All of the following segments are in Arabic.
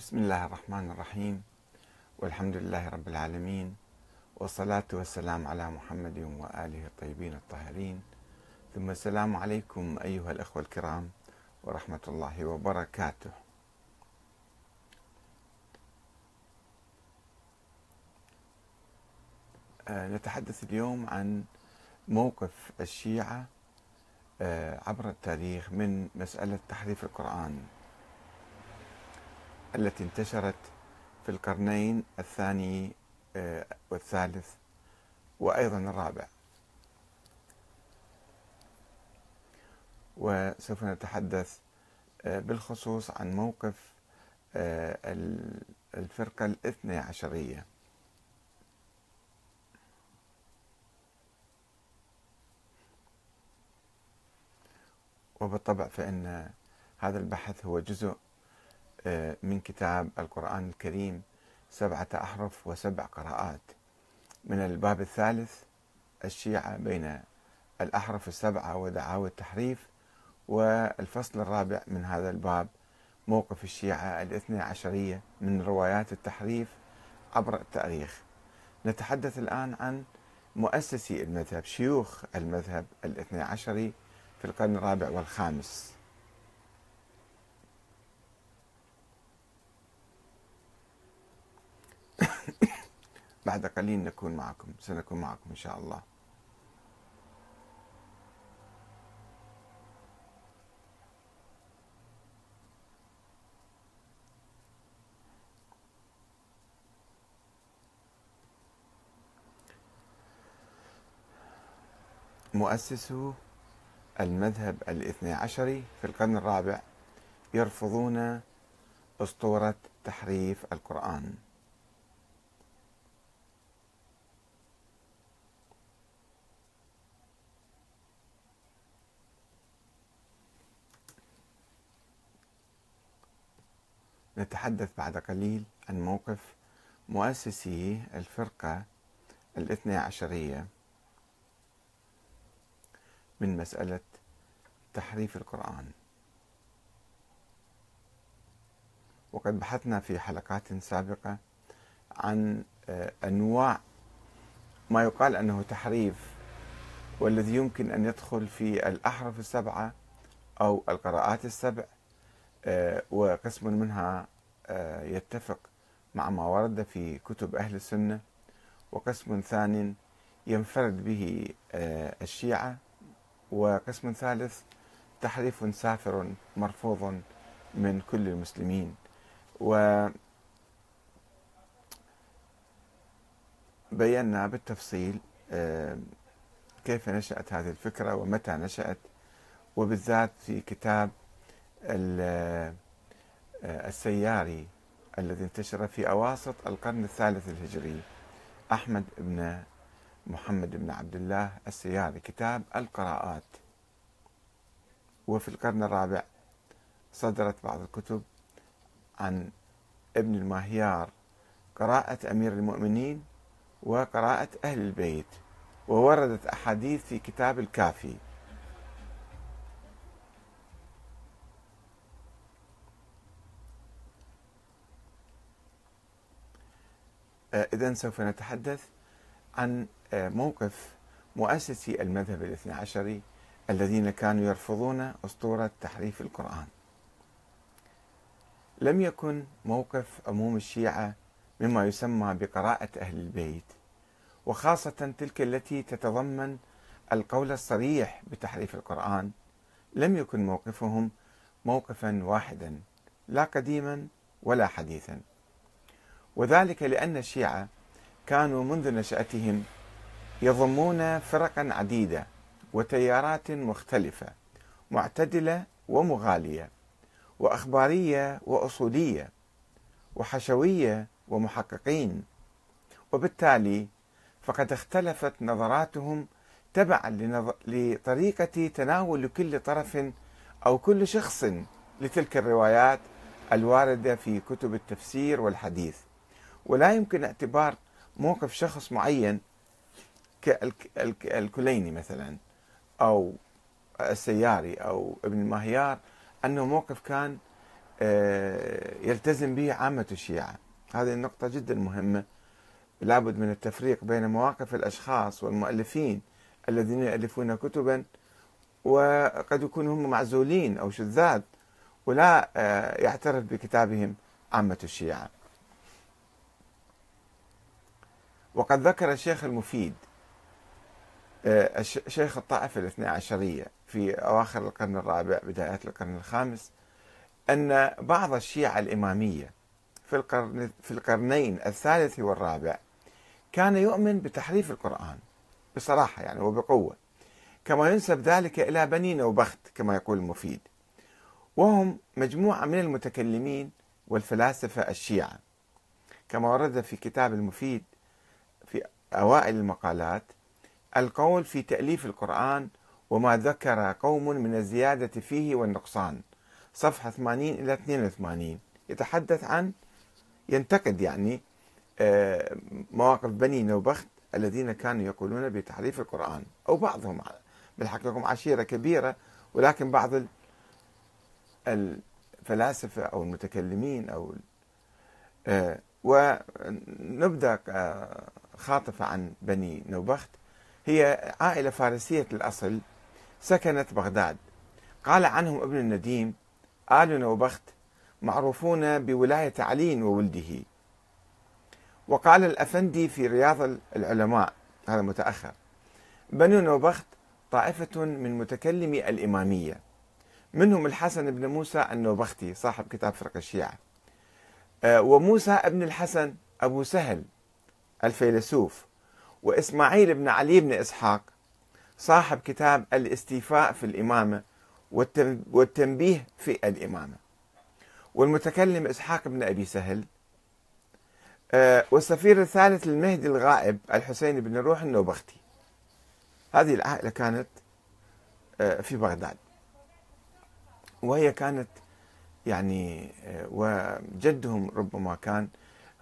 بسم الله الرحمن الرحيم والحمد لله رب العالمين والصلاة والسلام على محمد وآله الطيبين الطاهرين. ثم السلام عليكم أيها الأخوة الكرام ورحمة الله وبركاته. آه، نتحدث اليوم عن موقف الشيعة آه، عبر التاريخ من مسألة تحريف القرآن. التي انتشرت في القرنين الثاني آه، والثالث وأيضا الرابع. وسوف نتحدث آه، بالخصوص عن موقف آه، الفرقة الاثنى عشرية. وبالطبع فإن هذا البحث هو جزء من كتاب القرآن الكريم سبعة أحرف وسبع قراءات. من الباب الثالث الشيعة بين الأحرف السبعة ودعاوى التحريف والفصل الرابع من هذا الباب موقف الشيعة الاثنى عشرية من روايات التحريف عبر التاريخ. نتحدث الآن عن مؤسسي المذهب شيوخ المذهب الاثنى عشري في القرن الرابع والخامس. بعد قليل نكون معكم سنكون معكم إن شاء الله. مؤسسو المذهب الاثني عشري في القرن الرابع يرفضون أسطورة تحريف القرآن. نتحدث بعد قليل عن موقف مؤسسي الفرقة الاثنى عشرية من مسألة تحريف القرآن. وقد بحثنا في حلقات سابقة عن آه، أنواع ما يقال أنه تحريف والذي يمكن أن يدخل في الأحرف السبعة أو القراءات السبع آه، وقسم منها يتفق مع ما ورد في كتب أهل السنة وقسم ثاني ينفرد به آه، الشيعة وقسم ثالث تحريف سافر مرفوض من كل المسلمين. و بينا بالتفصيل كيف نشأت هذه الفكرة ومتى نشأت وبالذات في كتاب آه، السياري الذي انتشر في أواسط القرن الثالث الهجري أحمد بن محمد بن عبد الله السياري كتاب القراءات. وفي القرن الرابع صدرت بعض الكتب عن ابن الماهيار قراءة أمير المؤمنين وقراءة أهل البيت ووردت أحاديث في كتاب الكافي. إذا سوف نتحدث عن آه، موقف مؤسسي المذهب الاثني عشري الذين كانوا يرفضون أسطورة تحريف القرآن. لم يكن موقف عموم الشيعة مما يسمى بقراءة أهل البيت وخاصة تلك التي تتضمن القول الصريح بتحريف القرآن. لم يكن موقفهم موقفا واحدا لا قديما ولا حديثا. وذلك لأن الشيعة كانوا منذ نشأتهم يضمون فرقا عديدة وتيارات مختلفة معتدلة ومغالية وأخبارية وأصولية وحشوية ومحققين. وبالتالي فقد اختلفت نظراتهم تبعا لطريقة تناول كل طرف أو كل شخص لتلك الروايات الواردة في كتب التفسير والحديث. ولا يمكن اعتبار موقف شخص معين كالكليني مثلا أو السياري أو ابن الماهيار أنه موقف كان آه، يلتزم به عامة الشيعة. هذه النقطة جدا مهمة. لابد من التفريق بين مواقف الأشخاص والمؤلفين الذين يألفون كتبا وقد يكونوا هم معزولين أو شذاذ ولا آه، يعترف بكتابهم عامة الشيعة. وقد ذكر الشيخ المفيد آه، شيخ الطائفة الاثنى عشرية في أواخر القرن الرابع بدايات القرن الخامس أن بعض الشيعة الإمامية في القرن في القرنين الثالث والرابع كان يؤمن بتحريف القرآن بصراحة يعني وبقوة كما ينسب ذلك إلى بني نوبخت كما يقول المفيد وهم مجموعة من المتكلمين والفلاسفة الشيعة. كما ورد في كتاب المفيد في أوائل المقالات القول في تأليف القرآن وما ذكر قوم من الزيادة فيه والنقصان. صفحة 80 إلى 82 يتحدث عن ينتقد يعني آه، مواقف بني نوبخت الذين كانوا يقولون بتحريف القرآن أو بعضهم بالحقيقة عشيرة كبيرة ولكن بعض الفلاسفة أو المتكلمين أو آه، ونبدأ آه، خاطفة عن بني نوبخت هي عائلة فارسية الأصل سكنت بغداد. قال عنهم ابن النديم آل نوبخت معروفون بولاية علي وولده. وقال الأفندي في رياض العلماء هذا متأخر بنو نوبخت طائفة من متكلمي الإمامية منهم الحسن بن موسى النوبختي صاحب كتاب فرق الشيعة آه، وموسى ابن الحسن أبو سهل. الفيلسوف وإسماعيل بن علي بن إسحاق صاحب كتاب الاستيفاء في الإمامة والتنبيه في الإمامة. والمتكلم إسحاق بن أبي سهل. آه، والسفير الثالث المهدي الغائب الحسين بن روح النوبختي. هذه العائلة كانت آه، في بغداد. وهي كانت يعني آه، وجدهم ربما كان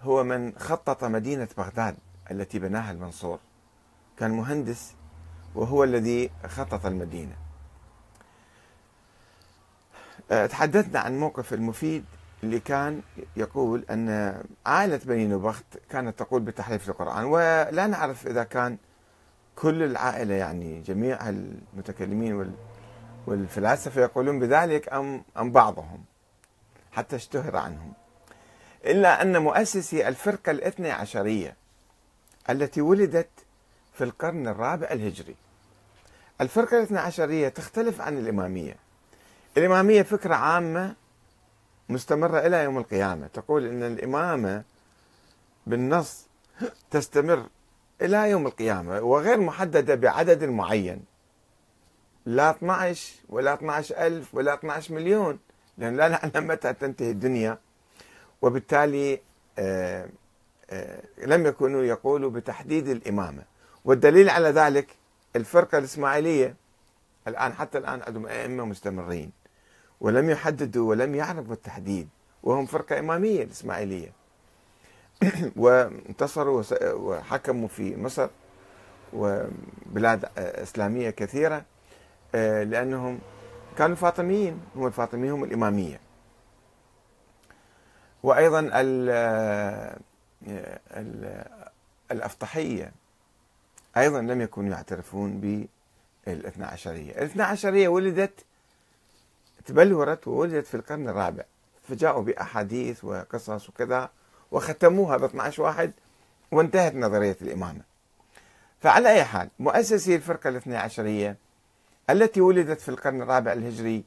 هو من خطط مدينة بغداد التي بناها المنصور. كان مهندس وهو الذي خطط المدينة. آه، تحدثنا عن موقف المفيد اللي كان يقول أن عائلة بني نبخت كانت تقول بتحريف القرآن ولا نعرف إذا كان كل العائلة يعني جميع المتكلمين والفلاسفة يقولون بذلك أم أم بعضهم حتى اشتهر عنهم. إلا أن مؤسسي الفرقة الاثنى عشرية التي ولدت في القرن الرابع الهجري. الفرقة الاثنى عشرية تختلف عن الإمامية. الإمامية فكرة عامة مستمرة إلى يوم القيامة. تقول أن الإمامة بالنص تستمر إلى يوم القيامة وغير محددة بعدد معين. لا 12 ولا 12 ألف ولا 12 مليون. لأن لا نعلم متى تنتهي الدنيا؟ وبالتالي آه، آه، لم يكونوا يقولوا بتحديد الإمامة. والدليل على ذلك الفرقة الإسماعيلية الآن حتى الآن عندهم أئمة مستمرين ولم يحددوا ولم يعرفوا التحديد وهم فرقة إمامية الإسماعيلية. وانتصروا وحكموا في مصر وبلاد إسلامية كثيرة آه، لأنهم كانوا فاطميين هم الفاطميين هم الإمامية. وأيضا الأفطحية أيضا لم يكونوا يعترفون بالاثنى عشرية. الاثنى عشرية ولدت تبلورت وولدت في القرن الرابع. فجاءوا بأحاديث وقصص وكذا وختموها ب 12 واحد وانتهت نظرية الإمامة. فعلى أي حال مؤسسي الفرقة الاثنى عشرية التي ولدت في القرن الرابع الهجري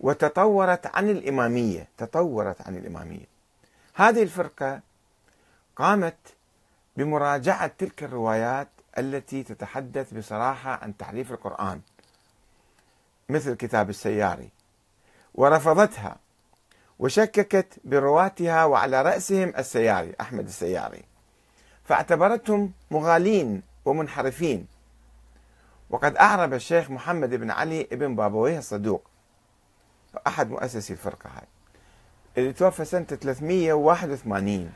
وتطورت عن الإمامية تطورت عن الإمامية. هذه الفرقة قامت بمراجعة تلك الروايات التي تتحدث بصراحة عن تحريف القرآن مثل كتاب السياري. ورفضتها وشككت برواتها وعلى رأسهم السياري أحمد السياري. فاعتبرتهم مغالين ومنحرفين. وقد أعرب الشيخ محمد بن علي بن بابويه الصدوق أحد مؤسسي الفرقة هاي اللي توفى سنة 381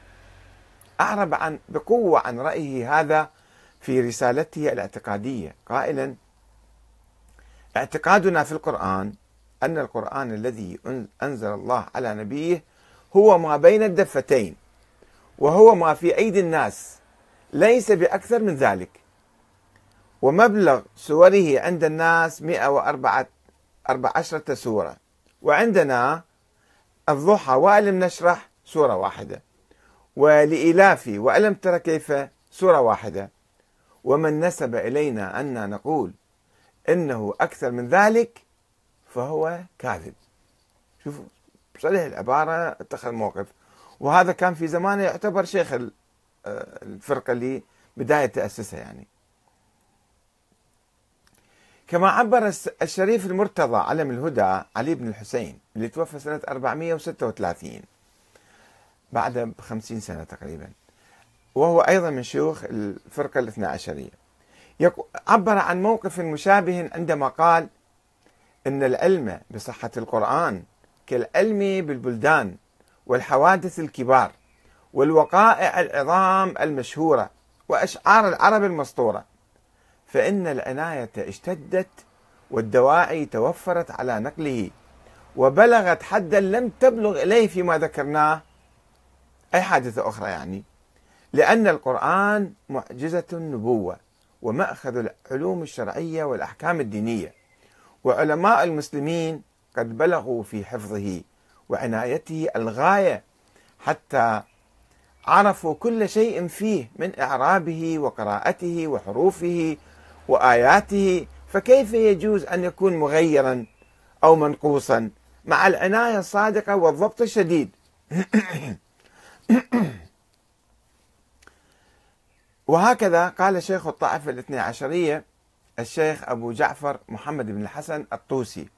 أعرب عن بقوة عن رأيه هذا في رسالته الاعتقادية. قائلا اعتقادنا في القرآن أن القرآن الذي أنزل الله على نبيه هو ما بين الدفتين وهو ما في أيدي الناس ليس بأكثر من ذلك. ومبلغ سوره عند الناس 114 سورة. وعندنا الضحى وألم نشرح سورة واحدة. ولإلاف وألم تر كيف؟ سورة واحدة. ومن نسب إلينا أن نقول إنه أكثر من ذلك فهو كاذب. شوفوا صريح العبارة اتخذ موقف. وهذا كان في زمانه يعتبر شيخ آه، الفرقة اللي بداية تأسسها يعني. كما عبر الشريف المرتضى علم الهدى علي بن الحسين اللي توفى سنة 436 بعد ب 50 سنة تقريبا. وهو أيضا من شيوخ الفرقة الاثنى عشرية. عبر عن موقف مشابه عندما قال إن العلم بصحة القرآن كالعلم بالبلدان والحوادث الكبار والوقائع العظام المشهورة وأشعار العرب المسطورة. فإن العناية اشتدت والدواعي توفرت على نقله وبلغت حدا لم تبلغ إليه فيما ذكرناه. أي حادثة أخرى يعني. لأن القرآن معجزة النبوة ومأخذ العلوم الشرعية والأحكام الدينية. وعلماء المسلمين قد بلغوا في حفظه وعنايته الغاية حتى عرفوا كل شيء فيه من إعرابه وقراءته وحروفه وآياته فكيف يجوز أن يكون مغيرا أو منقوصا مع العناية الصادقة والضبط الشديد؟ وهكذا قال شيخ الطائفة الاثنى عشرية الشيخ أبو جعفر محمد بن الحسن الطوسي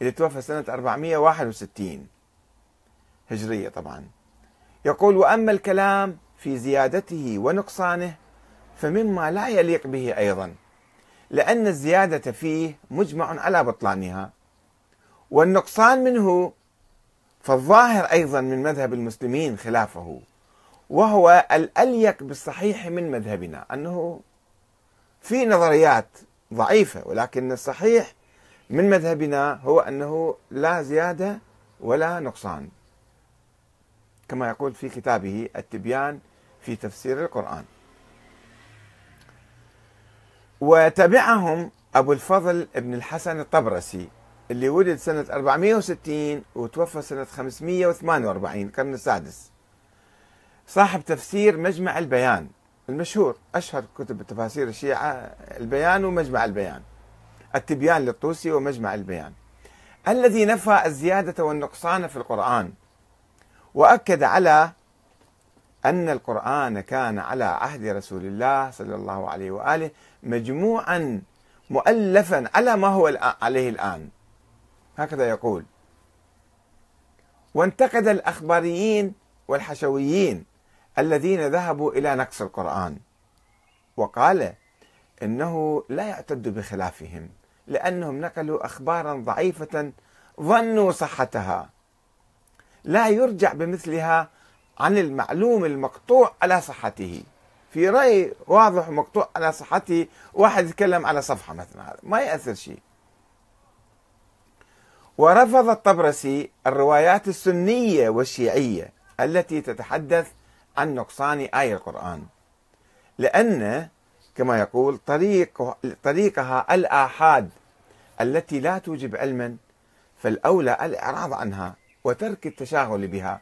اللي توفى سنة 461 هجرية طبعا. يقول وأما الكلام في زيادته ونقصانه فمما لا يليق به أيضا. لأن الزيادة فيه مجمع على بطلانها. والنقصان منه فالظاهر أيضا من مذهب المسلمين خلافه وهو الأليق بالصحيح من مذهبنا أنه في نظريات ضعيفة ولكن الصحيح من مذهبنا هو أنه لا زيادة ولا نقصان. كما يقول في كتابه التبيان في تفسير القرآن. وتبعهم أبو الفضل ابن الحسن الطبرسي اللي ولد سنة 460 وتوفى سنة 548 القرن السادس. صاحب تفسير مجمع البيان المشهور أشهر كتب تفاسير الشيعة البيان ومجمع البيان. التبيان للطوسي ومجمع البيان. الذي نفى الزيادة والنقصان في القرآن وأكد على أن القرآن كان على عهد رسول الله صلى الله عليه وآله مجموعا مؤلفا على ما هو عليه الآن. هكذا يقول وانتقد الأخباريين والحشويين الذين ذهبوا إلى نقص القرآن وقال إنه لا يعتد بخلافهم لأنهم نقلوا أخبارا ضعيفة ظنوا صحتها. لا يرجع بمثلها عن المعلوم المقطوع على صحته. في رأي واضح ومقطوع على صحته واحد يتكلم على صفحة مثلا ما يأثر شيء. ورفض الطبرسي الروايات السنية والشيعية التي تتحدث عن نقصان آية القرآن. لأن كما يقول طريق طريقها الآحاد التي لا توجب علما فالأولى الإعراض عنها وترك التشاغل بها.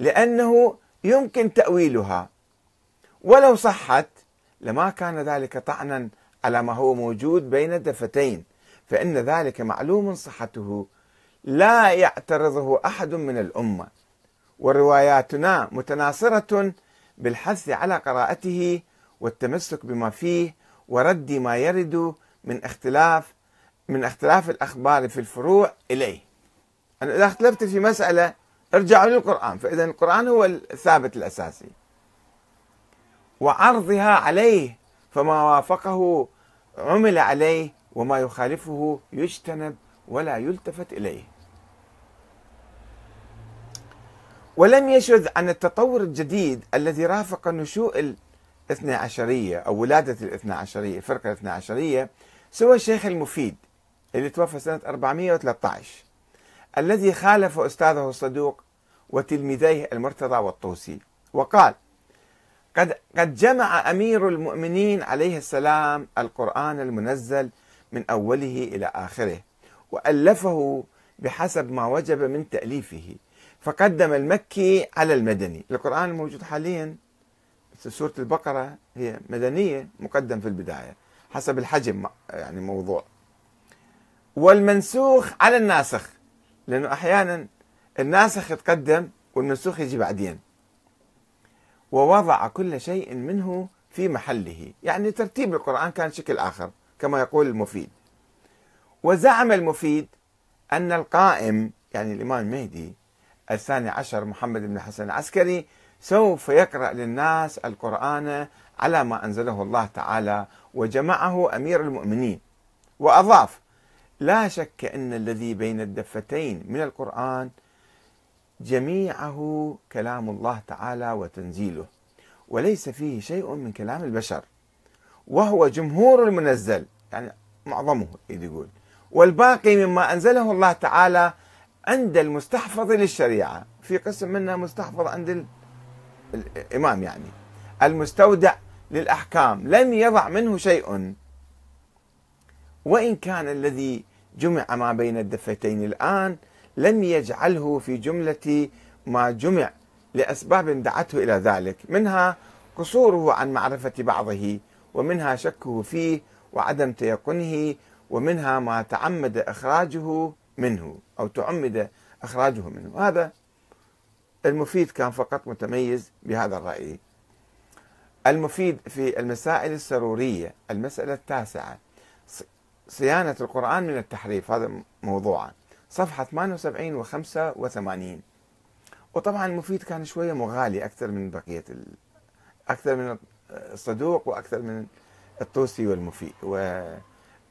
لأنه يمكن تأويلها. ولو صحت لما كان ذلك طعنا على ما هو موجود بين الدفتين فإن ذلك معلوم صحته لا يعترضه أحد من الأمة. ورواياتنا متناصرة بالحث على قراءته والتمسك بما فيه ورد ما يرد من اختلاف من اختلاف الأخبار في الفروع إليه. أنا إذا اختلفت في مسألة ارجعوا للقرآن. فإذا القرآن هو الثابت الأساسي. وعرضها عليه فما وافقه عمل عليه وما يخالفه يجتنب ولا يلتفت إليه. ولم يشذ عن التطور الجديد الذي رافق نشوء الاثنى عشرية أو ولادة الاثنى عشرية الفرقة الاثنى عشرية سوى الشيخ المفيد اللي توفى سنة 413 الذي خالف أستاذه الصدوق وتلميذيه المرتضى والطوسي. وقال قد قد جمع أمير المؤمنين عليه السلام القرآن المنزل من أوله إلى آخره وألفه بحسب ما وجب من تأليفه فقدم المكي على المدني. القرآن الموجود حاليا سورة البقرة هي مدنية مقدم في البداية حسب الحجم يعني موضوع. والمنسوخ على الناسخ. لأنه أحيانا الناسخ يتقدم والمنسوخ يجي بعدين. ووضع كل شيء منه في محله. يعني ترتيب القرآن كان شكل آخر كما يقول المفيد. وزعم المفيد أن القائم يعني الإمام المهدي الثاني عشر محمد بن حسن العسكري سوف يقرأ للناس القرآن على ما أنزله الله تعالى وجمعه أمير المؤمنين. وأضاف لا شك أن الذي بين الدفتين من القرآن جميعه كلام الله تعالى وتنزيله وليس فيه شيء من كلام البشر وهو جمهور المنزل يعني معظمه يقول. والباقي مما أنزله الله تعالى عند المستحفظ للشريعة في قسم منها مستحفظ عند الإمام يعني المستودع للأحكام لم يضع منه شيء. وإن كان الذي جمع ما بين الدفتين الآن لم يجعله في جملة ما جمع لأسباب دعته إلى ذلك منها قصوره عن معرفة بعضه ومنها شكه فيه وعدم تيقنه ومنها ما تعمد إخراجه منه أو تعمد إخراجه منه. هذا المفيد كان فقط متميز بهذا الرأي. المفيد في المسائل السرورية المسألة التاسعة. صيانة القرآن من التحريف هذا موضوعا. صفحة 78 و 85 وطبعا المفيد كان شوية مغالي أكثر من بقية ال... أكثر من الصدوق وأكثر من الطوسي والمفيد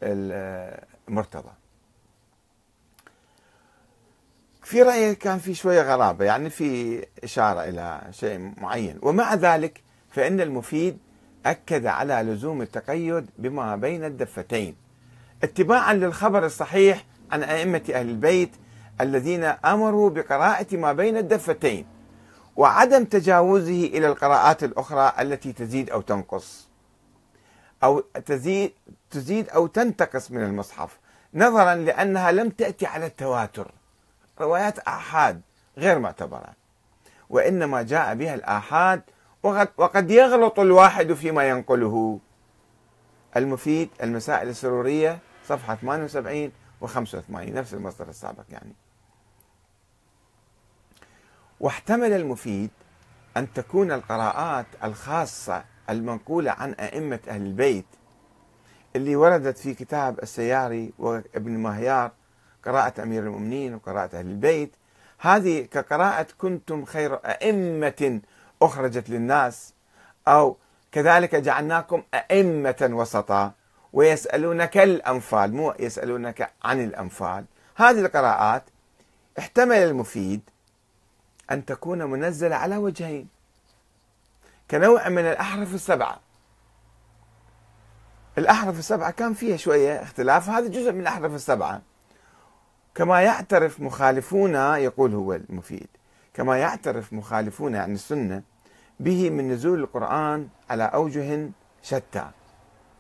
والمرتضى. في رأيي كان في شوية غرابة يعني في إشارة إلى شيء معين. ومع ذلك فإن المفيد أكد على لزوم التقيد بما بين الدفتين. اتباعا للخبر الصحيح عن أئمة أهل البيت الذين أمروا بقراءة ما بين الدفتين وعدم تجاوزه إلى القراءات الأخرى التي تزيد أو تنقص أو تزيد تزيد أو تنتقص من المصحف نظرا لأنها لم تأتي على التواتر. روايات آحاد غير معتبرة وإنما جاء بها الآحاد وقد يغلط الواحد فيما ينقله. المفيد المسائل السرورية صفحة 78 و85 نفس المصدر السابق يعني. واحتمل المفيد أن تكون القراءات الخاصة المنقولة عن أئمة أهل البيت اللي وردت في كتاب السياري وابن مهيار قراءة أمير المؤمنين وقراءة أهل البيت. هذه كقراءة كنتم خير أئمة أخرجت للناس أو كذلك جعلناكم أئمة وسطا. ويسألونك الأنفال مو يسألونك عن الأنفال. هذه القراءات احتمل المفيد أن تكون منزلة على وجهين. كنوع من الأحرف السبعة. الأحرف السبعة كان فيها شوية اختلاف هذا جزء من الأحرف السبعة. كما يعترف مخالفونا يقول هو المفيد كما يعترف مخالفونا عن السنة به من نزول القرآن على أوجه شتى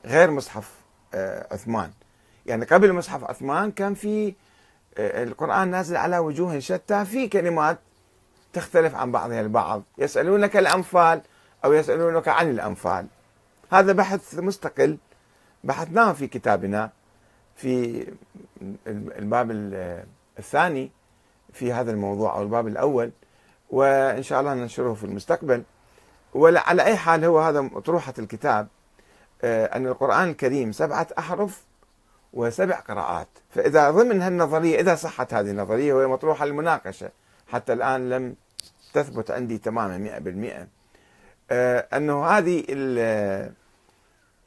غير مصحف. عثمان. يعني قبل مصحف عثمان كان في آه، القرآن نازل على وجوه شتى في كلمات تختلف عن بعضها البعض. يسألونك الأنفال أو يسألونك عن الأنفال. هذا بحث مستقل بحثناه في كتابنا في الباب الثاني في هذا الموضوع أو الباب الأول وإن شاء الله ننشره في المستقبل. وعلى أي حال هو هذا أطروحة الكتاب. آه، أن القرآن الكريم سبعة أحرف وسبع قراءات. فإذا ضمن هالنظرية إذا صحت هذه النظرية وهي مطروحة للمناقشة حتى الآن لم تثبت عندي تماما مئة بالمئة آه، أنه هذه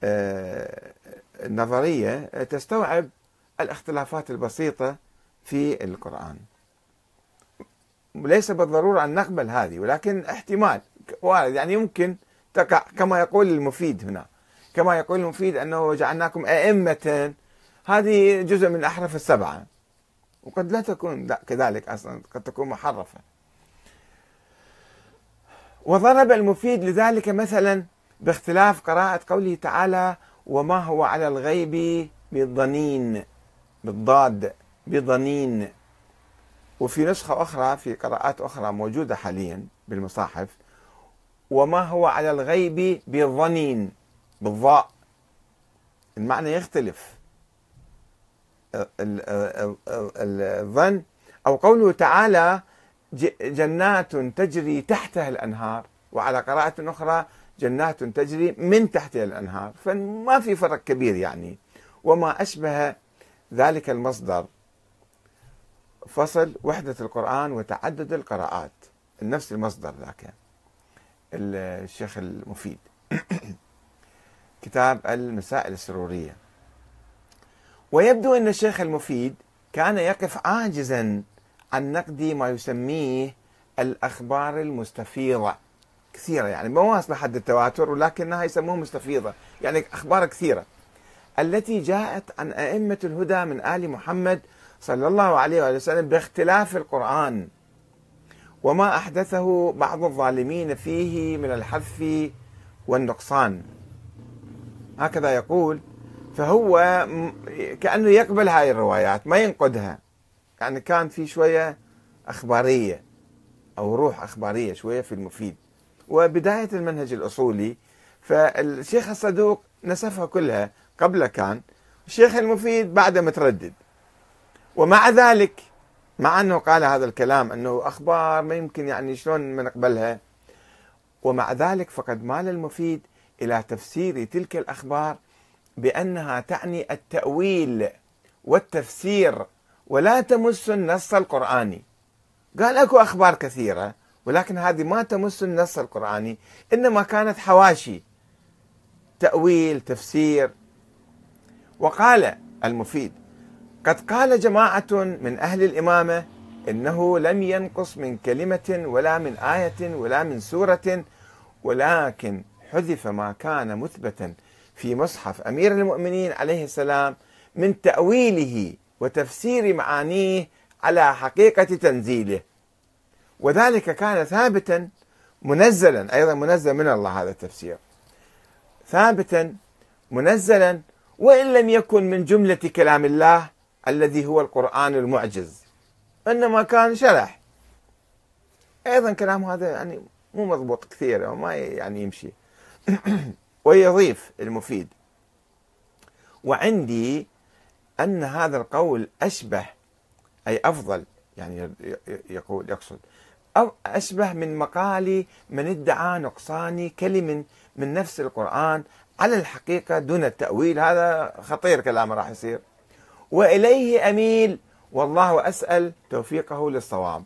آه، النظرية تستوعب الاختلافات البسيطة في القرآن. ليس بالضرورة أن نقبل هذه ولكن احتمال وارد يعني يمكن تقع كما يقول المفيد هنا. كما يقول المفيد أنه جعلناكم أئمة. هذه جزء من الأحرف السبعة. وقد لا تكون كذلك أصلا قد تكون محرفة. وضرب المفيد لذلك مثلا باختلاف قراءة قوله تعالى وما هو على الغيب بضنين بالضاد بضنين. وفي نسخة أخرى في قراءات أخرى موجودة حاليا بالمصاحف وما هو على الغيب بظنين بالضاء. المعنى يختلف. الظن أو قوله تعالى جنات تجري تحتها الأنهار وعلى قراءة أخرى جنات تجري من تحتها الأنهار. فما في فرق كبير يعني. وما أشبه ذلك المصدر. فصل وحدة القرآن وتعدد القراءات. نفس المصدر ذاك. الشيخ المفيد. كتاب المسائل السرورية. ويبدو أن الشيخ المفيد كان يقف عاجزا عن نقد ما يسميه الأخبار المستفيضة. كثيرة يعني ما واصلة حد التواتر ولكنها يسموها مستفيضة. يعني أخبار كثيرة. التي جاءت عن أئمة الهدى من آل محمد صلى الله عليه وسلم باختلاف القرآن. وما أحدثه بعض الظالمين فيه من الحذف والنقصان. هكذا يقول فهو كأنه يقبل هاي الروايات ما ينقدها. يعني كان في شوية أخبارية أو روح أخبارية شوية في المفيد. وبداية المنهج الأصولي فالشيخ الصدوق نسفها كلها قبل كان الشيخ المفيد بعد متردد. ومع ذلك مع أنه قال هذا الكلام أنه أخبار ما يمكن يعني شلون ما نقبلها ومع ذلك فقد مال المفيد إلى تفسير تلك الأخبار بأنها تعني التأويل والتفسير ولا تمس النص القرآني. قال أكو أخبار كثيرة ولكن هذه ما تمس النص القرآني إنما كانت حواشي. تأويل تفسير. وقال المفيد قد قال جماعة من أهل الإمامة إنه لم ينقص من كلمة ولا من آية ولا من سورة ولكن حذف ما كان مثبتا في مصحف أمير المؤمنين عليه السلام من تأويله وتفسير معانيه على حقيقة تنزيله. وذلك كان ثابتا منزلا أيضا منزل من الله هذا التفسير. ثابتا منزلا وإن لم يكن من جملة كلام الله الذي هو القرآن المعجز. إنما كان شرح. أيضا كلام هذا يعني مو مضبوط كثير وما يعني يمشي. ويضيف المفيد. وعندي أن هذا القول أشبه أي أفضل يعني يقول يقصد. أو أشبه من مقال من ادعى نقصان كلم من نفس القرآن على الحقيقة دون التأويل. هذا خطير كلام راح يصير. وإليه أميل والله أسأل توفيقه للصواب.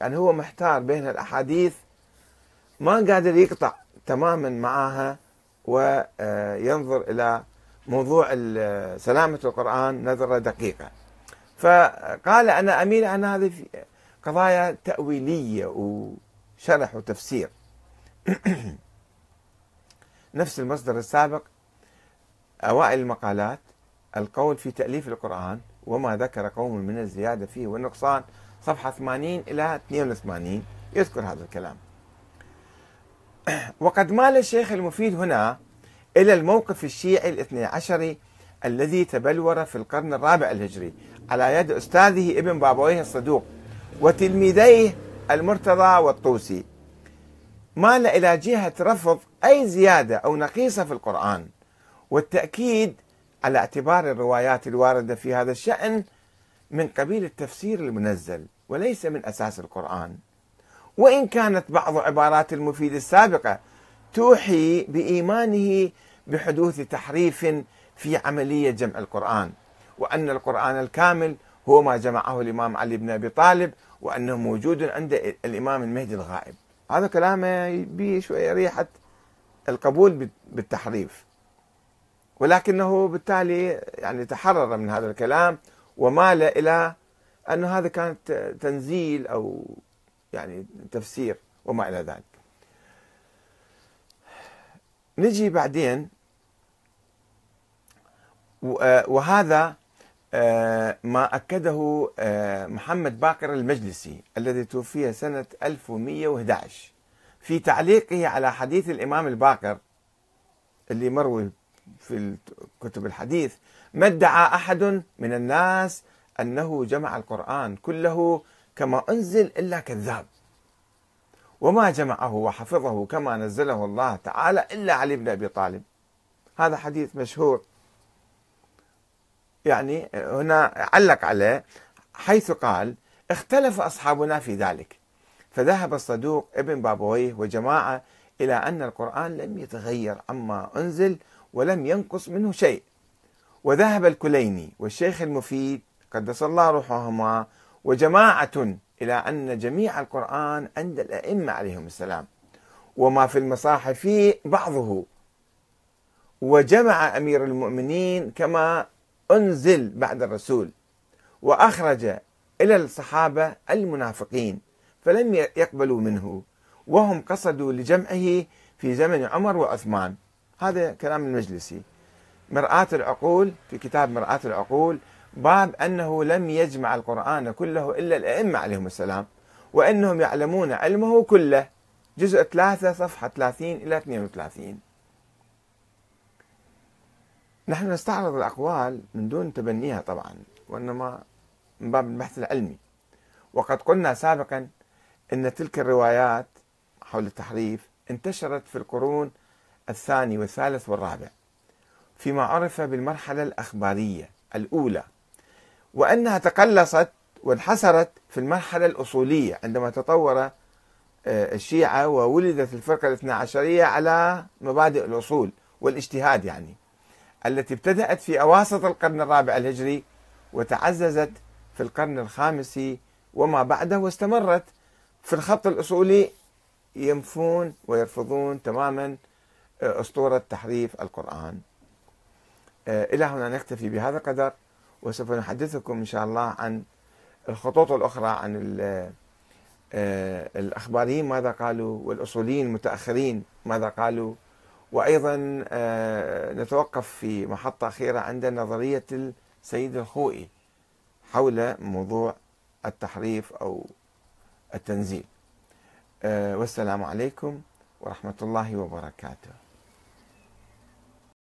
يعني هو محتار بين الأحاديث ما قادر يقطع. تماما معها وينظر إلى موضوع سلامة القرآن نظرة دقيقة. فقال أنا أميل عن هذه قضايا تأويلية وشرح وتفسير. نفس المصدر السابق أوائل المقالات القول في تأليف القرآن وما ذكر قوم من الزيادة فيه والنقصان صفحة 80 إلى 82 يذكر هذا الكلام. وقد مال الشيخ المفيد هنا إلى الموقف الشيعي الاثني عشري الذي تبلور في القرن الرابع الهجري على يد أستاذه ابن بابويه الصدوق وتلميذيه المرتضى والطوسي. مال إلى جهة رفض أي زيادة أو نقيصة في القرآن والتأكيد على اعتبار الروايات الواردة في هذا الشأن من قبيل التفسير المنزل وليس من أساس القرآن. وإن كانت بعض عبارات المفيد السابقة توحي بإيمانه بحدوث تحريف في عملية جمع القرآن وأن القرآن الكامل هو ما جمعه الإمام علي بن أبي طالب وأنه موجود عند الإمام المهدي الغائب. هذا كلامه به شوية ريحة القبول بالتحريف. ولكنه بالتالي يعني تحرر من هذا الكلام ومال إلى أن هذا كانت تنزيل أو يعني تفسير وما إلى ذلك. نجي بعدين وهذا آه، ما أكده آه، محمد باقر المجلسي الذي توفي سنة 1111 في تعليقه على حديث الإمام الباقر اللي مروي في كتب الحديث ما ادعى أحد من الناس أنه جمع القرآن كله كما أنزل إلا كذاب. وما جمعه وحفظه كما نزله الله تعالى إلا علي بن أبي طالب. هذا حديث مشهور. يعني هنا علق عليه حيث قال اختلف أصحابنا في ذلك فذهب الصدوق ابن بابويه وجماعة إلى أن القرآن لم يتغير عما أنزل ولم ينقص منه شيء. وذهب الكليني والشيخ المفيد قدس الله روحهما وجماعة إلى أن جميع القرآن عند الأئمة عليهم السلام. وما في المصاحف بعضه. وجمع أمير المؤمنين كما أنزل بعد الرسول. وأخرج إلى الصحابة المنافقين فلم يقبلوا منه. وهم قصدوا لجمعه في زمن عمر وعثمان. هذا كلام المجلسي. مرآة العقول في كتاب مرآة العقول باب أنه لم يجمع القرآن كله إلا الأئمة عليهم السلام وأنهم يعلمون علمه كله. جزء ثلاثة صفحة 30 إلى 32 نحن نستعرض الأقوال من دون تبنيها طبعا وإنما من باب البحث العلمي. وقد قلنا سابقا أن تلك الروايات حول التحريف انتشرت في القرون الثاني والثالث والرابع فيما عرف بالمرحلة الأخبارية الأولى. وأنها تقلصت وانحسرت في المرحلة الأصولية عندما تطور آه، الشيعة وولدت الفرقة الاثنى عشرية على مبادئ الأصول والاجتهاد يعني التي ابتدأت في أواسط القرن الرابع الهجري وتعززت في القرن الخامس وما بعده واستمرت في الخط الأصولي ينفون ويرفضون تماما آه، أسطورة تحريف القرآن. آه، إلى هنا نكتفي بهذا القدر. وسوف نحدثكم إن شاء الله عن الخطوط الأخرى عن آه، الأخباريين ماذا قالوا؟ والأصوليين المتأخرين ماذا قالوا؟ وأيضا آه، نتوقف في محطة أخيرة عند نظرية السيد الخوئي حول موضوع التحريف أو التنزيل. والسلام عليكم ورحمة الله وبركاته.